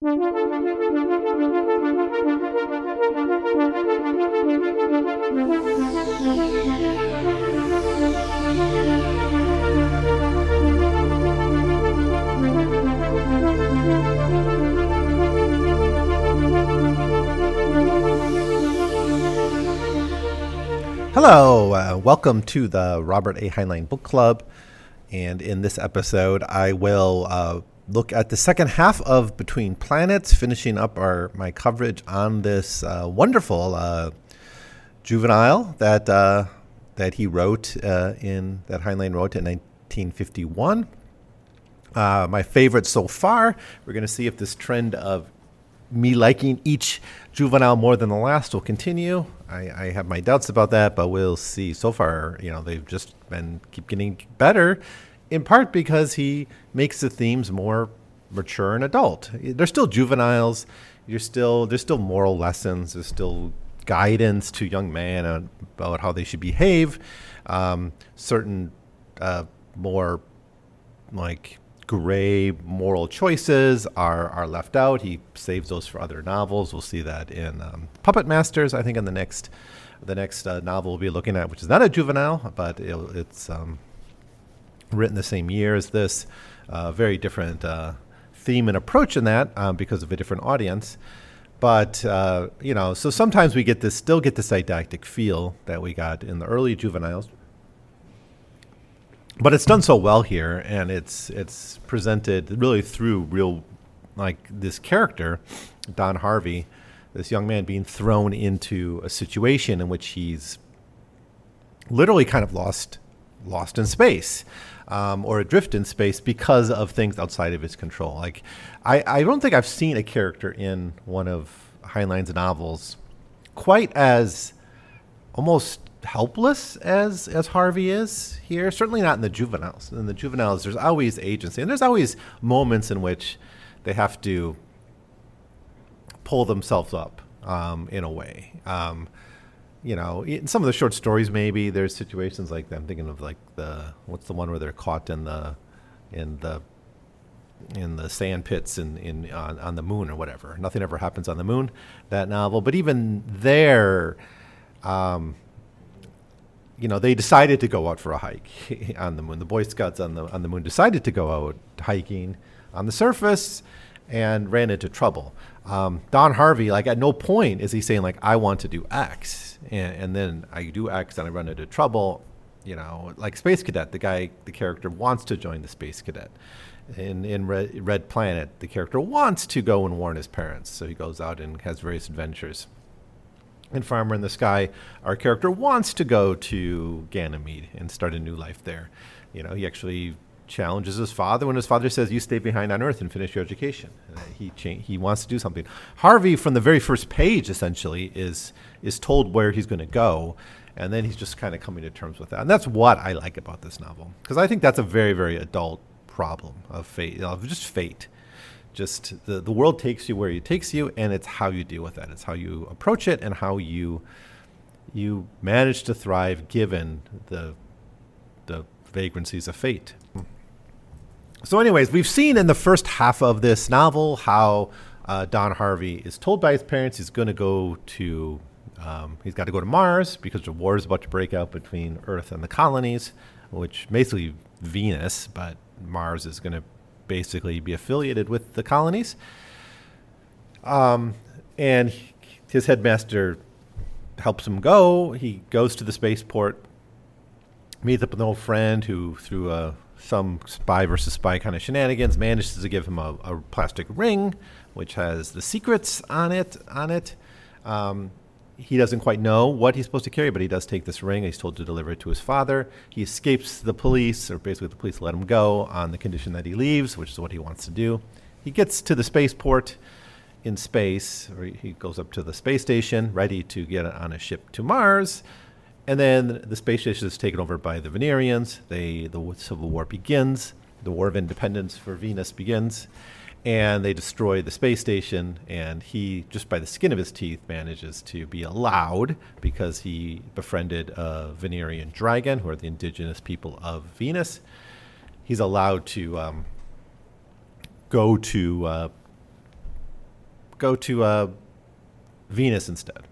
Hello, uh, welcome to the Robert A. Heinlein Book Club. And in this episode, I will uh, look at the second half of Between Planets, finishing up our my coverage on this uh, wonderful uh, juvenile that uh, that he wrote uh, in that Heinlein wrote in 1951. my favorite so far. We're going to see if this trend of me liking each juvenile more than the last will continue. I, I, have my doubts about that, but we'll see. So far, you know, they've just been keep getting better, in part because he makes the themes more mature and adult. They're still juveniles. You're still there's still moral lessons. There's still guidance to young men about how they should behave. Um, certain uh, more like gray moral choices are, are left out. He saves those for other novels. We'll see that in um, Puppet Masters. I think in the next the next uh, novel we'll be looking at, which is not a juvenile, but it, it's um, written the same year as this. Uh, very different uh, theme and approach in that um, because of a different audience. But uh, you know, so sometimes we get this, still get this didactic feel that we got in the early juveniles but it's done so well here, and it's it's presented really through real, like this character, Don Harvey, this young man being thrown into a situation in which he's literally kind of lost lost in space. Um, or adrift in space because of things outside of his control. Like, I, I don't think I've seen a character in one of Heinlein's novels quite as almost helpless as as Harvey is here. Certainly not in the juveniles. In the juveniles, there's always agency, and there's always moments in which they have to pull themselves up um, in a way. Um, you know, in some of the short stories, maybe there's situations like that. I'm thinking of like the what's the one where they're caught in the in the in the sand pits in, in on, on the moon or whatever. Nothing ever happens on the moon. That novel, but even there, um, you know, they decided to go out for a hike on the moon. The Boy Scouts on the on the moon decided to go out hiking on the surface and ran into trouble. Um, Don Harvey, like at no point is he saying like I want to do X, and, and then I do X and I run into trouble. You know, like Space Cadet, the guy, the character wants to join the Space Cadet. In in Red, Red Planet, the character wants to go and warn his parents, so he goes out and has various adventures in Farmer in the Sky, our character wants to go to Ganymede and start a new life there. You know, he actually challenges his father when his father says, "You stay behind on Earth and finish your education." Uh, he cha- he wants to do something. Harvey, from the very first page, essentially is is told where he's going to go, and then he's just kind of coming to terms with that. And that's what I like about this novel because I think that's a very very adult problem of fate, of just fate just the, the world takes you where it takes you and it's how you deal with that it's how you approach it and how you you manage to thrive given the the vagrancies of fate so anyways we've seen in the first half of this novel how uh, don harvey is told by his parents he's going to go to um, he's got to go to mars because the war is about to break out between earth and the colonies which basically venus but mars is going to basically be affiliated with the colonies. Um, and his headmaster helps him go. He goes to the spaceport, meets up with an old friend who, through uh, some spy versus spy kind of shenanigans, manages to give him a, a plastic ring, which has the secrets on it. On it, um, he doesn't quite know what he's supposed to carry, but he does take this ring. He's told to deliver it to his father. He escapes the police, or basically the police let him go on the condition that he leaves, which is what he wants to do. He gets to the spaceport in space, or he goes up to the space station, ready to get on a ship to Mars. And then the space station is taken over by the Venerians. They, the Civil War begins. The War of Independence for Venus begins and they destroy the space station and he just by the skin of his teeth manages to be allowed because he befriended a venerian dragon who are the indigenous people of venus he's allowed to um, go to uh, go to uh, Venus instead,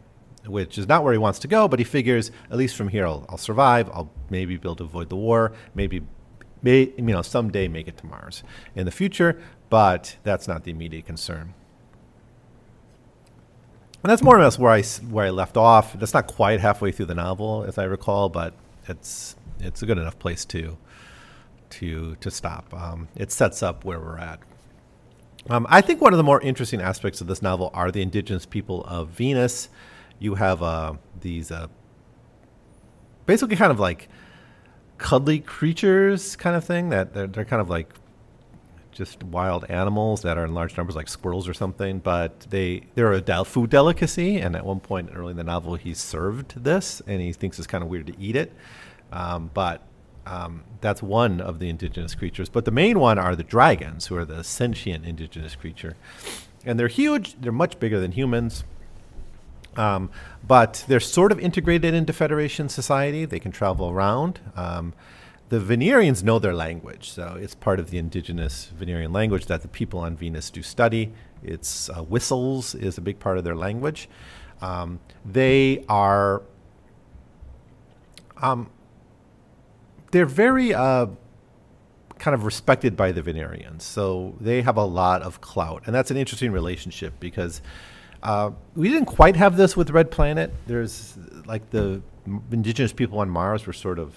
which is not where he wants to go, but he figures at least from here I'll, I'll survive. I'll maybe be able to avoid the war, maybe, may, you know, someday make it to Mars in the future, but that's not the immediate concern. And that's more or less where I, where I left off. That's not quite halfway through the novel, as I recall, but it's, it's a good enough place to, to, to stop. Um, it sets up where we're at. Um, I think one of the more interesting aspects of this novel are the indigenous people of Venus. You have uh, these uh, basically kind of like cuddly creatures, kind of thing. That they're, they're kind of like just wild animals that are in large numbers, like squirrels or something. But they they're a del- food delicacy, and at one point early in the novel, he served this, and he thinks it's kind of weird to eat it. Um, but um, that's one of the indigenous creatures. But the main one are the dragons, who are the sentient indigenous creature. And they're huge, they're much bigger than humans. Um, but they're sort of integrated into Federation society. They can travel around. Um, the Venerians know their language, so it's part of the indigenous Venerian language that the people on Venus do study. It's uh, whistles is a big part of their language. Um, they are um, they're very uh, kind of respected by the Venerians. So they have a lot of clout. And that's an interesting relationship because uh, we didn't quite have this with Red Planet. There's like the indigenous people on Mars were sort of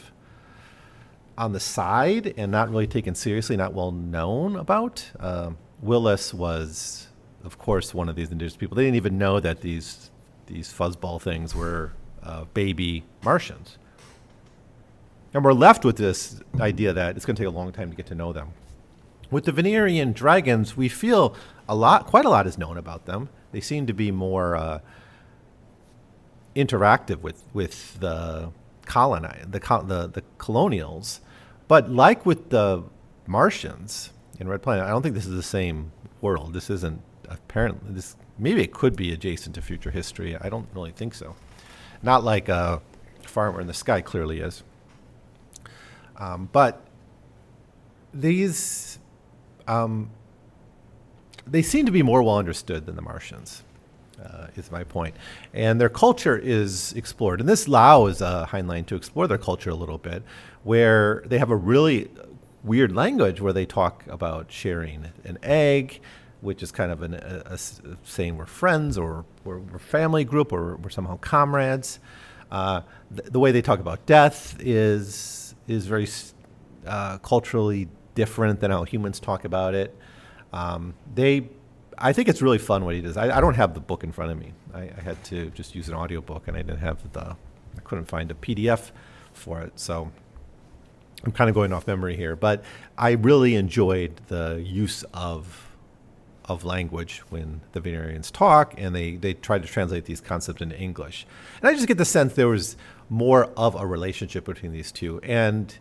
on the side and not really taken seriously, not well known about. Uh, Willis was, of course, one of these indigenous people. They didn't even know that these these fuzzball things were uh, baby Martians. And we're left with this idea that it's going to take a long time to get to know them. With the Venerian dragons, we feel a lot, quite a lot is known about them. They seem to be more uh, interactive with, with the coloni- the, the, the colonials. But like with the Martians in Red Planet, I don't think this is the same world. This isn't apparently this. Maybe it could be adjacent to future history. I don't really think so. Not like a farmer in the sky clearly is. Um, but these, um, they seem to be more well understood than the Martians. Uh, is my point. And their culture is explored. And this allows uh, Heinlein to explore their culture a little bit, where they have a really weird language where they talk about sharing an egg, which is kind of an, a, a saying we're friends or we're, we're family group or we're somehow comrades. Uh, th- the way they talk about death is is very uh, culturally different than how humans talk about it. Um, they, I think it's really fun what he does. I, I don't have the book in front of me. I, I, had to just use an audiobook, and I didn't have the, I couldn't find a PDF for it. So I'm kind of going off memory here, but I really enjoyed the use of of language when the Venerians talk, and they they tried to translate these concepts into English. And I just get the sense there was more of a relationship between these two. And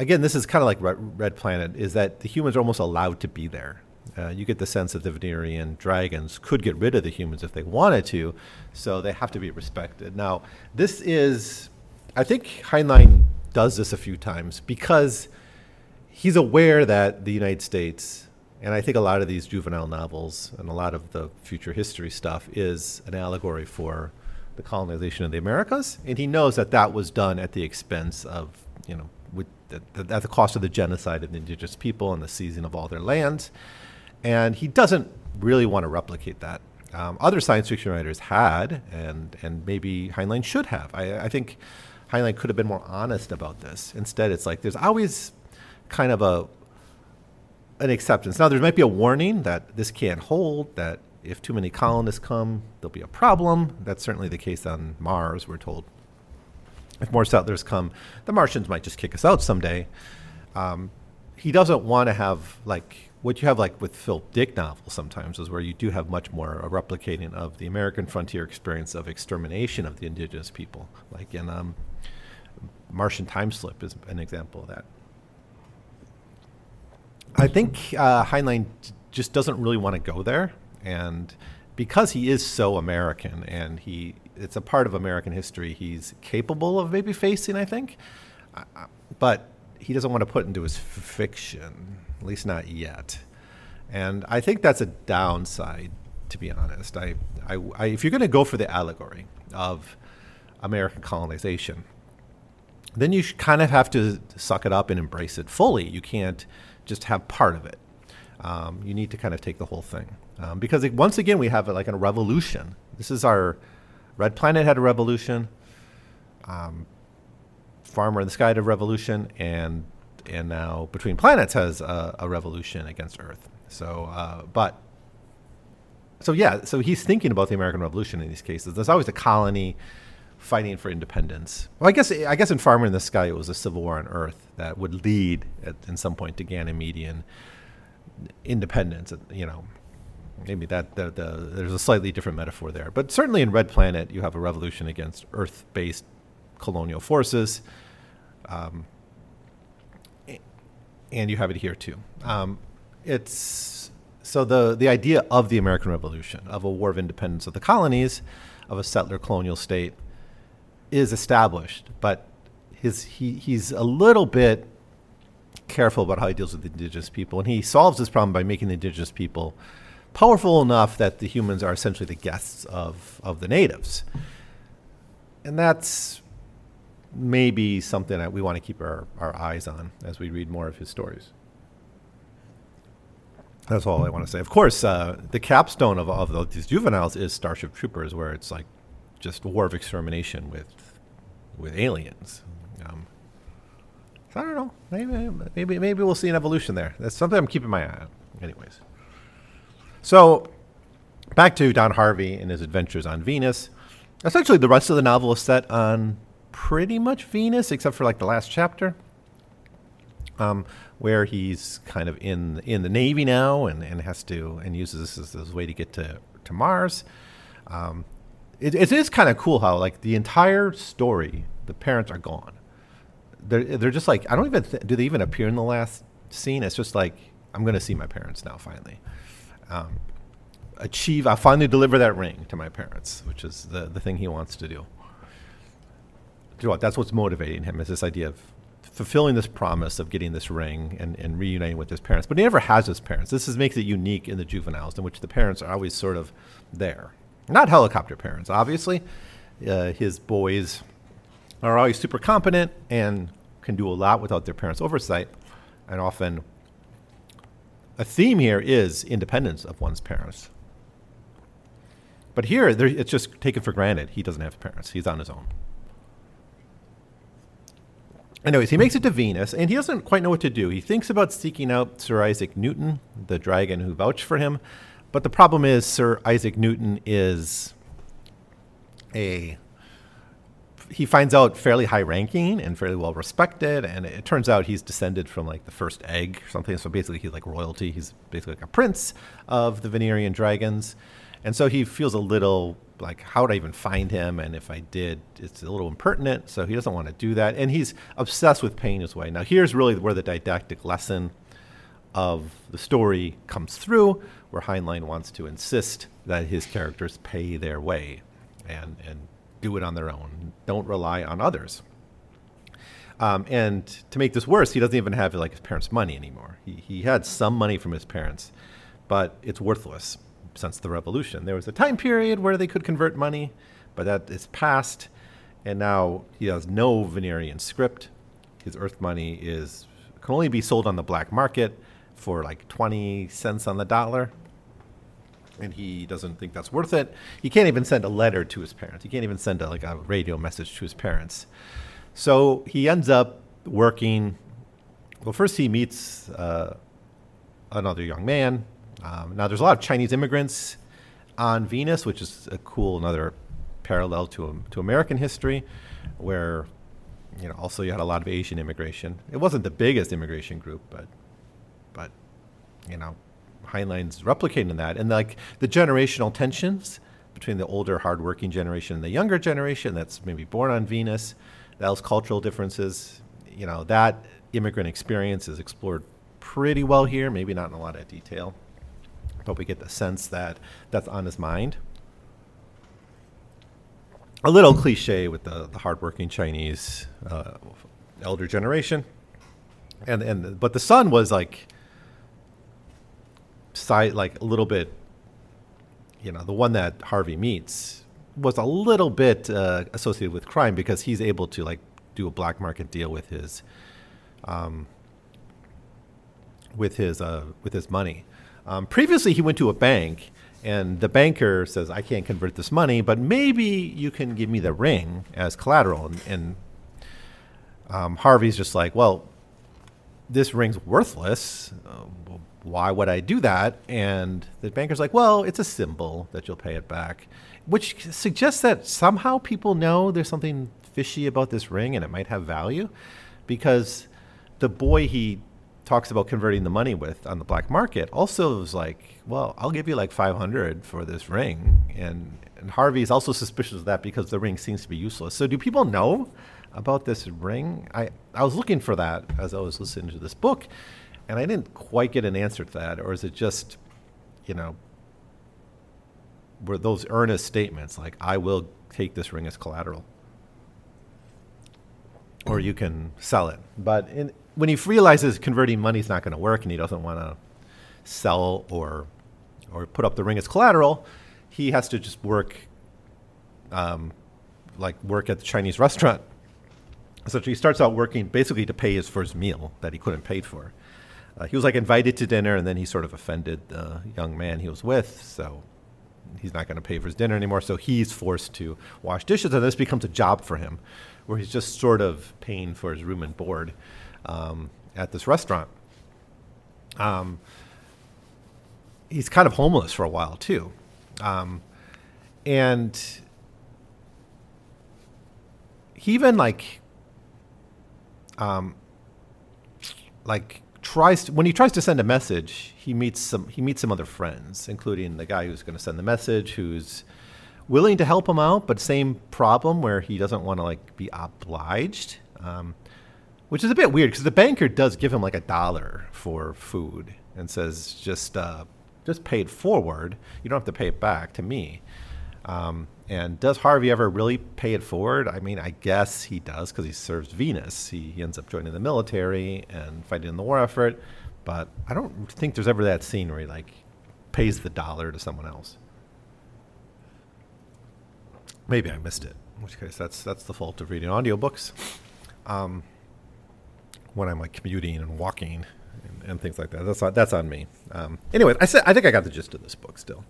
again, this is kind of like Red Planet, is that the humans are almost allowed to be there. Uh, you get the sense that the Venerian dragons could get rid of the humans if they wanted to, so they have to be respected. Now, this is, I think Heinlein does this a few times because he's aware that the United States, and I think a lot of these juvenile novels and a lot of the future history stuff is an allegory for the colonization of the Americas, and he knows that that was done at the expense of, you know, the, at the cost of the genocide of the indigenous people and the seizing of all their lands. And he doesn't really want to replicate that. Um, other science fiction writers had, and and maybe Heinlein should have. I, I think Heinlein could have been more honest about this. Instead, it's like there's always kind of a an acceptance. Now, there might be a warning that this can't hold, that if too many colonists come, there'll be a problem. That's certainly the case on Mars, we're told. If more settlers come, the Martians might just kick us out someday. Um, he doesn't want to have like what you have like with Philip Dick novels sometimes is where you do have much more a replicating of the American frontier experience of extermination of the indigenous people, like in um, Martian Time Slip is an example of that. I think uh, Heinlein just doesn't really want to go there and because he is so American and he it's a part of American history he's capable of maybe facing I think but he doesn't want to put into his fiction at least not yet and I think that's a downside to be honest. I, I, I if you're going to go for the allegory of American colonization, then you kind of have to suck it up and embrace it fully. You can't just have part of it. Um, you need to kind of take the whole thing um, because it, once again we have like a revolution. This is our Red Planet had a revolution. Um, Farmer in the Sky had a revolution, and and now Between Planets has a, a revolution against Earth. So, uh, but so yeah, so he's thinking about the American Revolution in these cases. There's always a colony fighting for independence. Well, I guess I guess in Farmer in the Sky it was a civil war on Earth that would lead at in some point to Ganymedian independence. You know, maybe that the, the, there's a slightly different metaphor there, but certainly in Red Planet you have a revolution against Earth-based colonial forces, um, and you have it here too. Um, it's so the the idea of the American Revolution, of a war of independence of the colonies, of a settler colonial state, is established, but his he he's a little bit careful about how he deals with the indigenous people, and he solves this problem by making the indigenous people powerful enough that the humans are essentially the guests of of the natives, and that's maybe something that we want to keep our, our eyes on as we read more of his stories. That's all I want to say. Of course, uh, the capstone of, of these juveniles is Starship Troopers, where it's like just war of extermination with with aliens. Um, I don't know. Maybe maybe maybe we'll see an evolution there. That's something I'm keeping my eye on. Anyways, so back to Don Harvey and his adventures on Venus. Essentially, the rest of the novel is set on pretty much Venus, except for like the last chapter, um, where he's kind of in in the Navy now and, and has to and uses this as his way to get to to Mars. Um, it, it is kind of cool how like the entire story, the parents are gone. They're they're just like I don't even th- do they even appear in the last scene. It's just like I'm going to see my parents now finally. Um, achieve. I finally deliver that ring to my parents, which is the the thing he wants to do. That's what's motivating him is this idea of fulfilling this promise of getting this ring and, and reuniting with his parents. But he never has his parents. This is, makes it unique in the juveniles, in which the parents are always sort of there. Not helicopter parents, obviously. Uh, his boys are always super competent and can do a lot without their parents' oversight. And often, a theme here is independence of one's parents. But here, it's just taken for granted he doesn't have parents. He's on his own. Anyways, he makes it to Venus, and he doesn't quite know what to do. He thinks about seeking out Sir Isaac Newton, the dragon who vouched for him, but the problem is, Sir Isaac Newton is a he finds out fairly high ranking and fairly well respected, and it turns out he's descended from like the first egg or something. So basically, he's like royalty. He's basically like a prince of the Venerian dragons, and so he feels a little like, how would I even find him? And if I did, it's a little impertinent. So he doesn't want to do that, and he's obsessed with paying his way. Now, here's really where the didactic lesson of the story comes through, where Heinlein wants to insist that his characters pay their way and, and do it on their own. Don't rely on others. Um, and to make this worse, he doesn't even have like his parents' money anymore. He, he had some money from his parents, but it's worthless since the revolution. There was a time period where they could convert money, but that is past, and now he has no Venerian script. His Earth money is can only be sold on the black market for like 20 cents on the dollar. And he doesn't think that's worth it. He can't even send a letter to his parents. He can't even send a, like a radio message to his parents. So he ends up working. Well, first he meets uh, another young man. Um, now there's a lot of Chinese immigrants on Venus, which is a cool another parallel to um, to American history, where you know also you had a lot of Asian immigration. It wasn't the biggest immigration group, but but you know, Heinlein's replicating that, and like the generational tensions between the older, hardworking generation and the younger generation that's maybe born on Venus, those cultural differences, you know, that immigrant experience is explored pretty well here. Maybe not in a lot of detail, but we get the sense that that's on his mind. A little cliche with the, the hardworking Chinese uh, elder generation, and and but the son was like side like a little bit you know, the one that Harvey meets was a little bit uh, associated with crime because he's able to like do a black market deal with his, um, with his uh, with his money. Um, previously, he went to a bank, and the banker says, "I can't convert this money, but maybe you can give me the ring as collateral." And, and um, Harvey's just like, "Well, this ring's worthless. Uh, why would I do that?" And the banker's like, "Well, it's a symbol that you'll pay it back," which suggests that somehow people know there's something fishy about this ring and it might have value, because the boy he talks about converting the money with on the black market also was like, well, I'll give you like 500 for this ring. And, and Harvey's also suspicious of that because the ring seems to be useless. So do people know about this ring? I, I was looking for that as I was listening to this book, and I didn't quite get an answer to that. Or is it just, you know, were those earnest statements like, I will take this ring as collateral? Or you can sell it. But in, when he realizes converting money is not going to work and he doesn't want to sell or or put up the ring as collateral, he has to just work, um, like work at the Chinese restaurant. So he starts out working basically to pay his first meal that he couldn't pay for. Uh, he was like invited to dinner, and then he sort of offended the young man he was with, so he's not going to pay for his dinner anymore. So he's forced to wash dishes, and this becomes a job for him, where he's just sort of paying for his room and board um, at this restaurant. Um, he's kind of homeless for a while too, um, and he even like, um, like tries to, when he tries to send a message, he meets some he meets some other friends, including the guy who's going to send the message, who's willing to help him out, but same problem where he doesn't want to like be obliged. Um, which is a bit weird because the banker does give him like a dollar for food and says just uh, just pay it forward. You don't have to pay it back to me. Um, and does Harvey ever really pay it forward? I mean, I guess he does because he serves Venus. He, he, ends up joining the military and fighting in the war effort. But I don't think there's ever that scene where he like pays the dollar to someone else. Maybe I missed it. In which case, that's that's the fault of reading audiobooks. Um, when I'm like commuting and walking and, and things like that. That's on, that's on me. Um, anyway, I said I think I got the gist of this book still,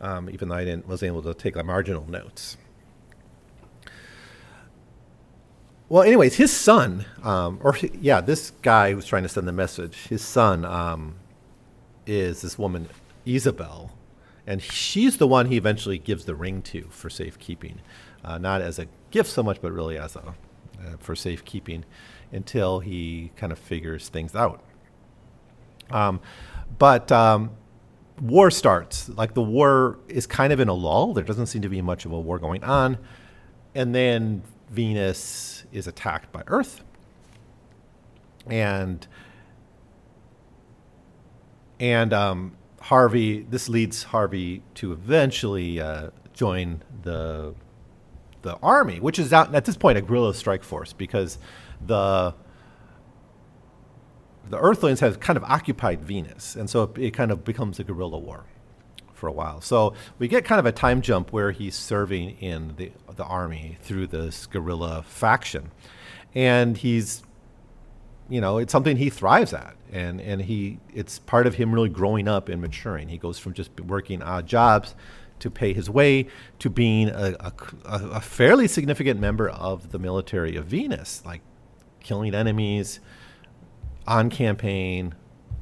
um, even though I didn't was able to take my marginal notes. Well, anyways, his son, um, or yeah, this guy who's trying to send the message, his son um, is this woman, Isabel, and she's the one he eventually gives the ring to for safekeeping, uh, not as a gift so much, but really as a uh, for safekeeping until he kind of figures things out. Um, but um, war starts. Like the war is kind of in a lull. There doesn't seem to be much of a war going on. And then Venus is attacked by Earth. And and um, Harvey, this leads Harvey to eventually uh, join the the army, which is out, at this point a guerrilla strike force because the the Earthlings have kind of occupied Venus, and so it, it, kind of becomes a guerrilla war for a while. So we get kind of a time jump where he's serving in the the army through this guerrilla faction, and he's, you know, it's something he thrives at, and and he it's part of him really growing up and maturing. He goes from just working odd jobs to pay his way to being a, a, a fairly significant member of the military of Venus, like killing enemies on campaign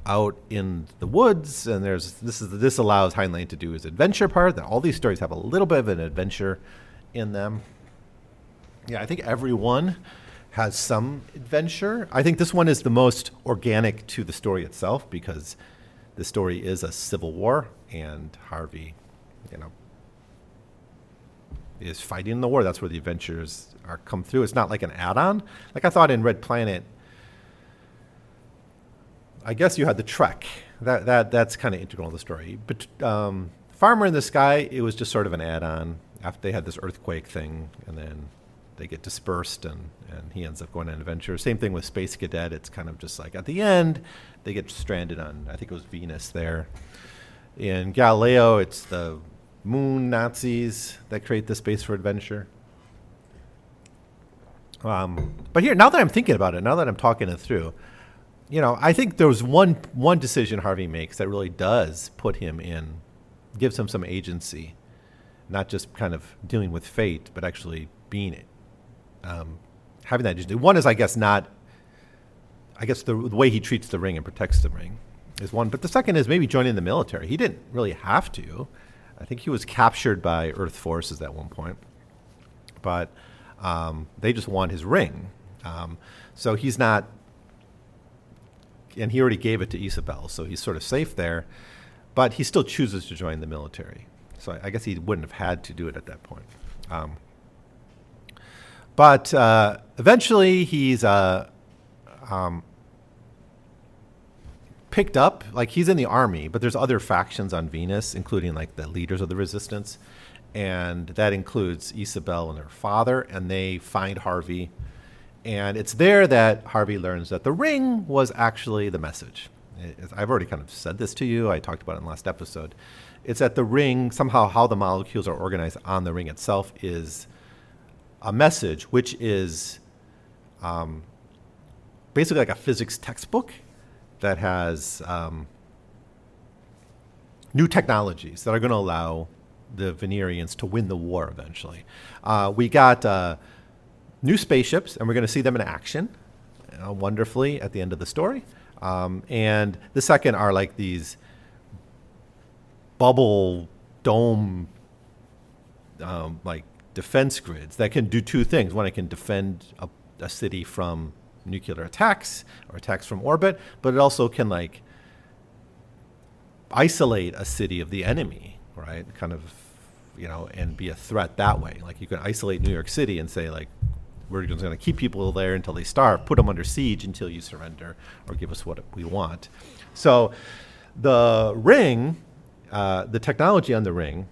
out in the woods and there's this is this allows Heinlein to do his adventure part that all these stories have a little bit of an adventure in them yeah i think every one has some adventure i think this one is the most organic to the story itself because the story is a civil war and harvey you know is fighting the war that's where the adventures are come through. It's not like an add-on. Like I thought in Red Planet, I guess you had the trek. That that that's kind of integral to the story. But um, Farmer in the Sky, it was just sort of an add-on. After they had this earthquake thing, and then they get dispersed, and and he ends up going on an adventure. Same thing with Space Cadet. It's kind of just like at the end, they get stranded on I think it was Venus there. In Galileo, it's the moon Nazis that create the space for adventure. Um, but here, now that I'm thinking about it, now that I'm talking it through, you know, I think there was one one decision Harvey makes that really does put him in, gives him some agency, not just kind of dealing with fate, but actually being it, um, having that agency. One is, I guess, not. I guess the, the way he treats the ring and protects the ring is one, but the second is maybe joining the military. He didn't really have to. I think he was captured by Earth forces at one point, but um, they just want his ring. Um, so he's not, and he already gave it to Isabel, so he's sort of safe there, but he still chooses to join the military. So I, I guess he wouldn't have had to do it at that point. Um, but uh, eventually he's uh, um, picked up. Like he's in the army, but there's other factions on Venus, including like the leaders of the resistance, and that includes Isabel and her father. And they find Harvey, and it's there that Harvey learns that the ring was actually the message. I've already kind of said this to you. I talked about it in the last episode. It's that the ring somehow how the molecules are organized on the ring itself is a message, which is um, basically like a physics textbook that has um, new technologies that are going to allow the Venerians to win the war eventually. Uh, we got uh, new spaceships, and we're going to see them in action uh, wonderfully at the end of the story. Um, and the second are like these bubble dome, um, like defense grids that can do two things. One, it can defend a, a city from nuclear attacks or attacks from orbit, but it also can like isolate a city of the enemy, right? Kind of, you know, and be a threat that way. Like you can isolate New York City and say like, we're just going to keep people there until they starve, put them under siege until you surrender or give us what we want. So the ring, uh, the technology on the ring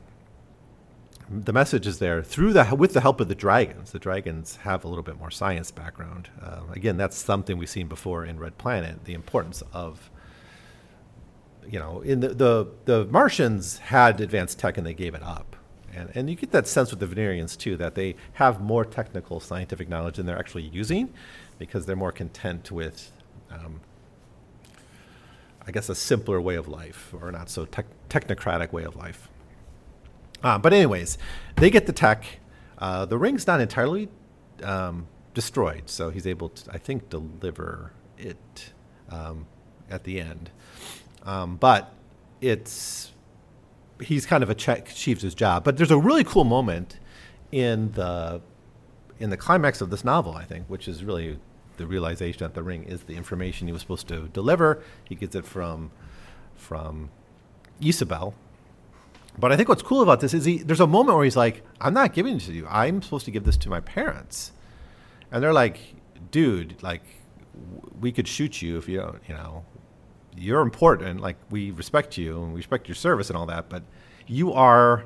the message is there through the with the help of the dragons. The dragons have a little bit more science background. Uh, again, that's something we've seen before in Red Planet. The importance of you know, in the the, the Martians had advanced tech and they gave it up. And, and you get that sense with the Venerians too, that they have more technical scientific knowledge than they're actually using because they're more content with, um, I guess, a simpler way of life or not so tech- technocratic way of life. Uh, but anyways, they get the tech. Uh, the ring's not entirely um, destroyed, so he's able to, I think, deliver it um, at the end. Um, but it's he's kind of a achieved his job. But there's a really cool moment in the in the climax of this novel, I think, which is really the realization that the ring is the information he was supposed to deliver. He gets it from from Isabel, but I think what's cool about this is he, there's a moment where he's like, I'm not giving it to you. I'm supposed to give this to my parents. And they're like, dude, like, we could shoot you if you don't, you know, you're important. Like, we respect you and we respect your service and all that. But you are,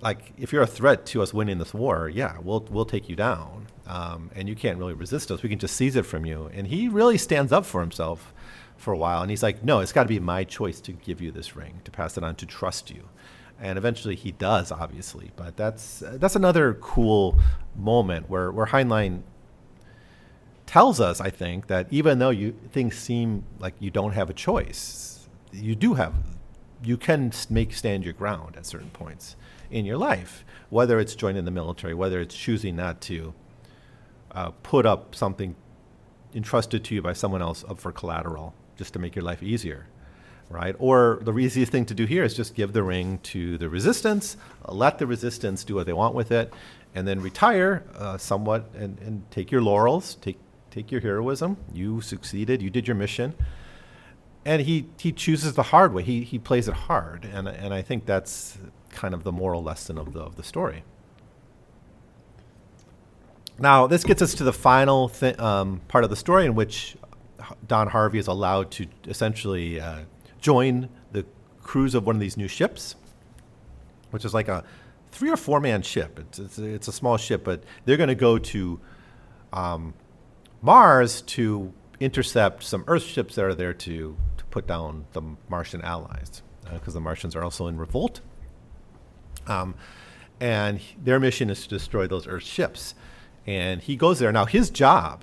like, if you're a threat to us winning this war, yeah, we'll, we'll take you down. Um, and you can't really resist us. We can just seize it from you. And he really stands up for himself for a while. And he's like, no, it's got to be my choice to give you this ring, to pass it on, to trust you and eventually he does, obviously. But that's that's another cool moment where where Heinlein tells us, I think, that even though you things seem like you don't have a choice, you do have. You can make stand your ground at certain points in your life, whether it's joining the military, whether it's choosing not to uh, put up something entrusted to you by someone else up for collateral just to make your life easier right? Or the easiest thing to do here is just give the ring to the resistance, let the resistance do what they want with it, and then retire uh, somewhat and, and take your laurels, take, take your heroism. You succeeded, you did your mission. And he, he chooses the hard way. He, he plays it hard. And, and I think that's kind of the moral lesson of the, of the story. Now, this gets us to the final um, part of the story in which Don Harvey is allowed to essentially uh, join the crews of one of these new ships, which is like a three or four man ship. It's, it's, it's a small ship, but they're going to go to um, Mars to intercept some Earth ships that are there to, to put down the Martian allies, because uh, the Martians are also in revolt. Um, and their mission is to destroy those Earth ships. And he goes there. Now, his job,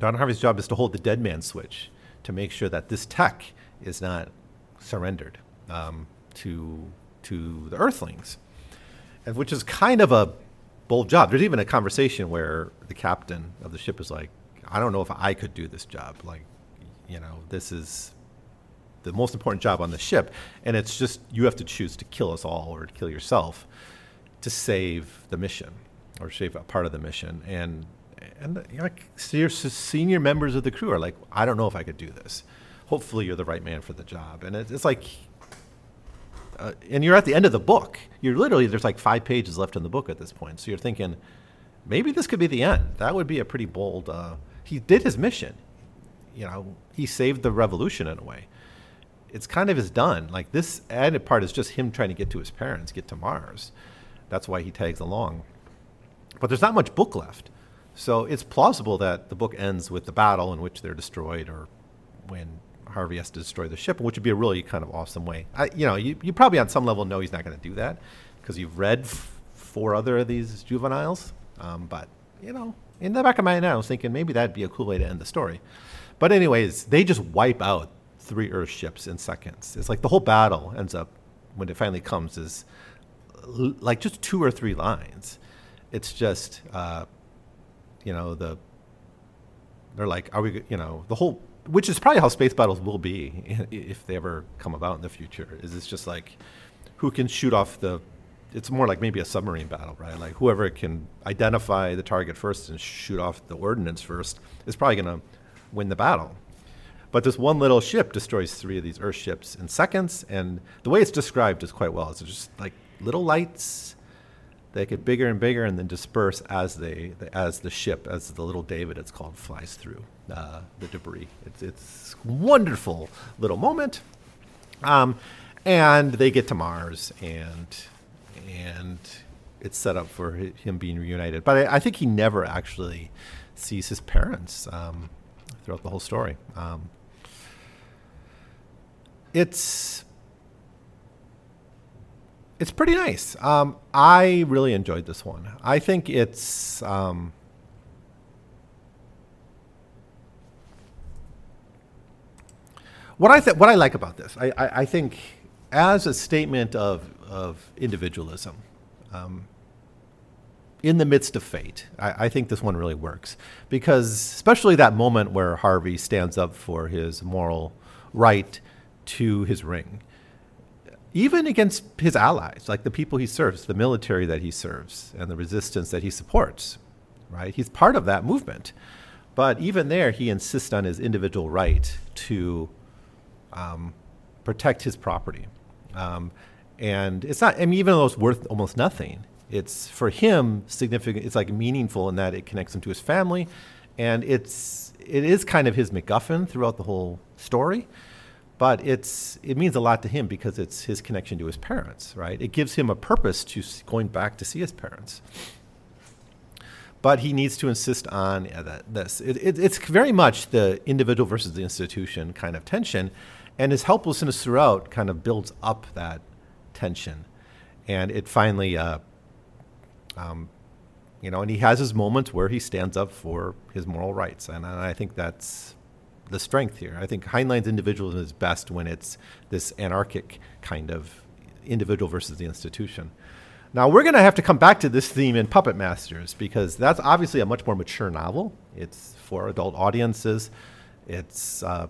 Don Harvey's job, is to hold the dead man switch to make sure that this tech is not surrendered um, to, to the Earthlings, and which is kind of a bold job. There's even a conversation where the captain of the ship is like, I don't know if I could do this job. Like, you know, this is the most important job on the ship, and it's just you have to choose to kill us all or to kill yourself to save the mission or save a part of the mission. And and you know, senior members of the crew are like, I don't know if I could do this. Hopefully, you're the right man for the job. And it, it's like, uh, and you're at the end of the book. You're literally there's like five pages left in the book at this point. So you're thinking, maybe this could be the end. That would be a pretty bold. Uh, he did his mission. You know, he saved the revolution in a way. It's kind of his done. Like this added part is just him trying to get to his parents, get to Mars. That's why he tags along. But there's not much book left. So it's plausible that the book ends with the battle in which they're destroyed or when Harvey has to destroy the ship, which would be a really kind of awesome way. I, you know, you, you probably on some level know he's not going to do that because you've read f- four other of these juveniles. Um, but, you know, in the back of my mind, I was thinking maybe that'd be a cool way to end the story. But, anyways, they just wipe out three Earth ships in seconds. It's like the whole battle ends up, when it finally comes, is l- like just two or three lines. It's just, uh, you know, the they're like, are we, you know, the whole, which is probably how space battles will be if they ever come about in the future. Is it's just like, who can shoot off the it's more like maybe a submarine battle, right? Like whoever can identify the target first and shoot off the ordnance first is probably going to win the battle. But this one little ship destroys three of these Earth ships in seconds, and the way it's described is quite well. It's just like little lights they get bigger and bigger and then disperse as they as the ship, as the little David, it's called, flies through uh, the debris. It's it's wonderful little moment, um, and they get to Mars and and it's set up for him being reunited. But I, I think he never actually sees his parents um, throughout the whole story. Um, it's it's pretty nice. Um, I really enjoyed this one. I think it's. Um, what I th- what I like about this, I, I, I, think, as a statement of of individualism, um, in the midst of fate, I, I, think this one really works because, especially that moment where Harvey stands up for his moral right to his ring, even against his allies, like the people he serves, the military that he serves, and the resistance that he supports. Right? He's part of that movement, but even there, he insists on his individual right to um, protect his property. Um, and it's not. I mean, even though it's worth almost nothing, it's for him significant. It's like meaningful in that it connects him to his family, and it's it is kind of his MacGuffin throughout the whole story. But it's it means a lot to him because it's his connection to his parents, right? It gives him a purpose to going back to see his parents. But he needs to insist on yeah, that this. It, it, it's very much the individual versus the institution kind of tension, and his helplessness throughout kind of builds up that tension, and it finally, uh, um, you know, and he has his moments where he stands up for his moral rights, and, I think that's the strength here. I think Heinlein's individualism is best when it's this anarchic kind of individual versus the institution. Now we're going to have to come back to this theme in Puppet Masters because that's obviously a much more mature novel. It's for adult audiences. It's uh,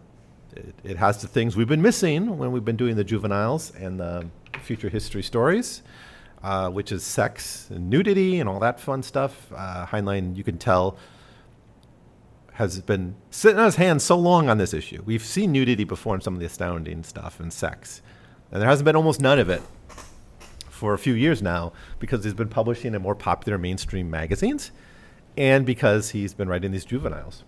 it, it, has the things we've been missing when we've been doing the juveniles and the future history stories, uh, which is sex and nudity and all that fun stuff. Uh, Heinlein, you can tell, has been sitting on his hands so long on this issue. We've seen nudity before in some of the astounding stuff and sex, and there hasn't been almost none of it for a few years now because he's been publishing in more popular mainstream magazines and because he's been writing these juveniles.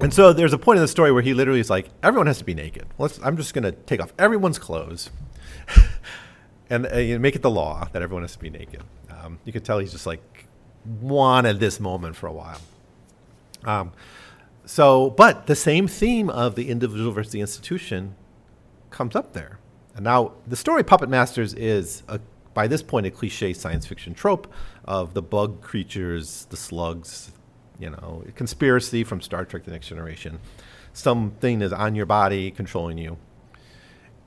And so there's a point in the story where he literally is like, everyone has to be naked. Let's, I'm just going to take off everyone's clothes and uh, make it the law that everyone has to be naked. Um, you can tell he's just like wanted this moment for a while. Um, so, but the same theme of the individual versus the institution comes up there. and now the story Puppet Masters is a, by this point a cliche science fiction trope of the bug creatures, the slugs, you know, conspiracy from Star Trek: The Next Generation. Something is on your body controlling you,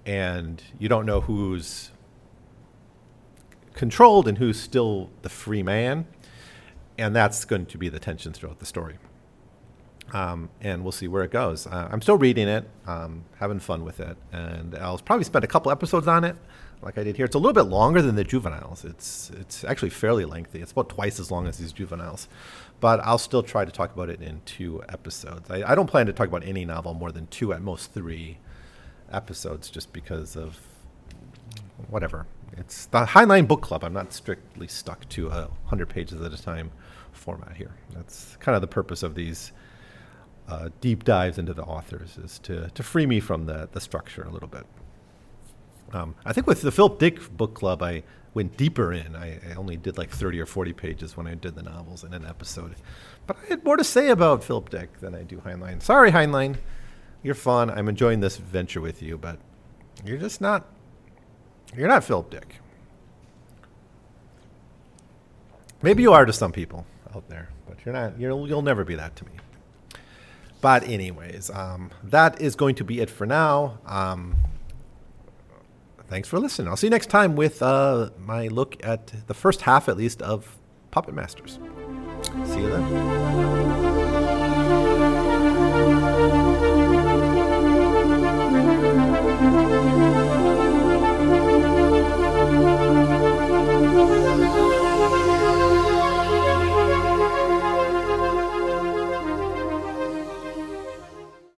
and you don't know who's controlled and who's still the free man. And that's going to be the tension throughout the story. Um, and we'll see where it goes. Uh, I'm still reading it, um, having fun with it, and I'll probably spend a couple episodes on it, like I did here. It's a little bit longer than the juveniles. It's it's actually fairly lengthy. It's about twice as long as these juveniles, but I'll still try to talk about it in two episodes. I, I don't plan to talk about any novel more than two, at most three episodes, just because of whatever. It's the Heinlein Book Club. I'm not strictly stuck to a hundred pages at a time format here. That's kind of the purpose of these uh, deep dives into the authors is to, to free me from the, the structure a little bit. Um, I think with the Philip Dick book club, I went deeper in. I, I, only did like 30 or 40 pages when I did the novels in an episode. But I had more to say about Philip Dick than I do Heinlein. Sorry, Heinlein. You're fun. I'm enjoying this venture with you, but you're just not, you're not Philip Dick. Maybe you are to some people out there, but you're not, you'll, you'll never be that to me. But anyways, um, that is going to be it for now. Um, thanks for listening. I'll see you next time with uh, my look at the first half, at least, of Puppet Masters. See you then.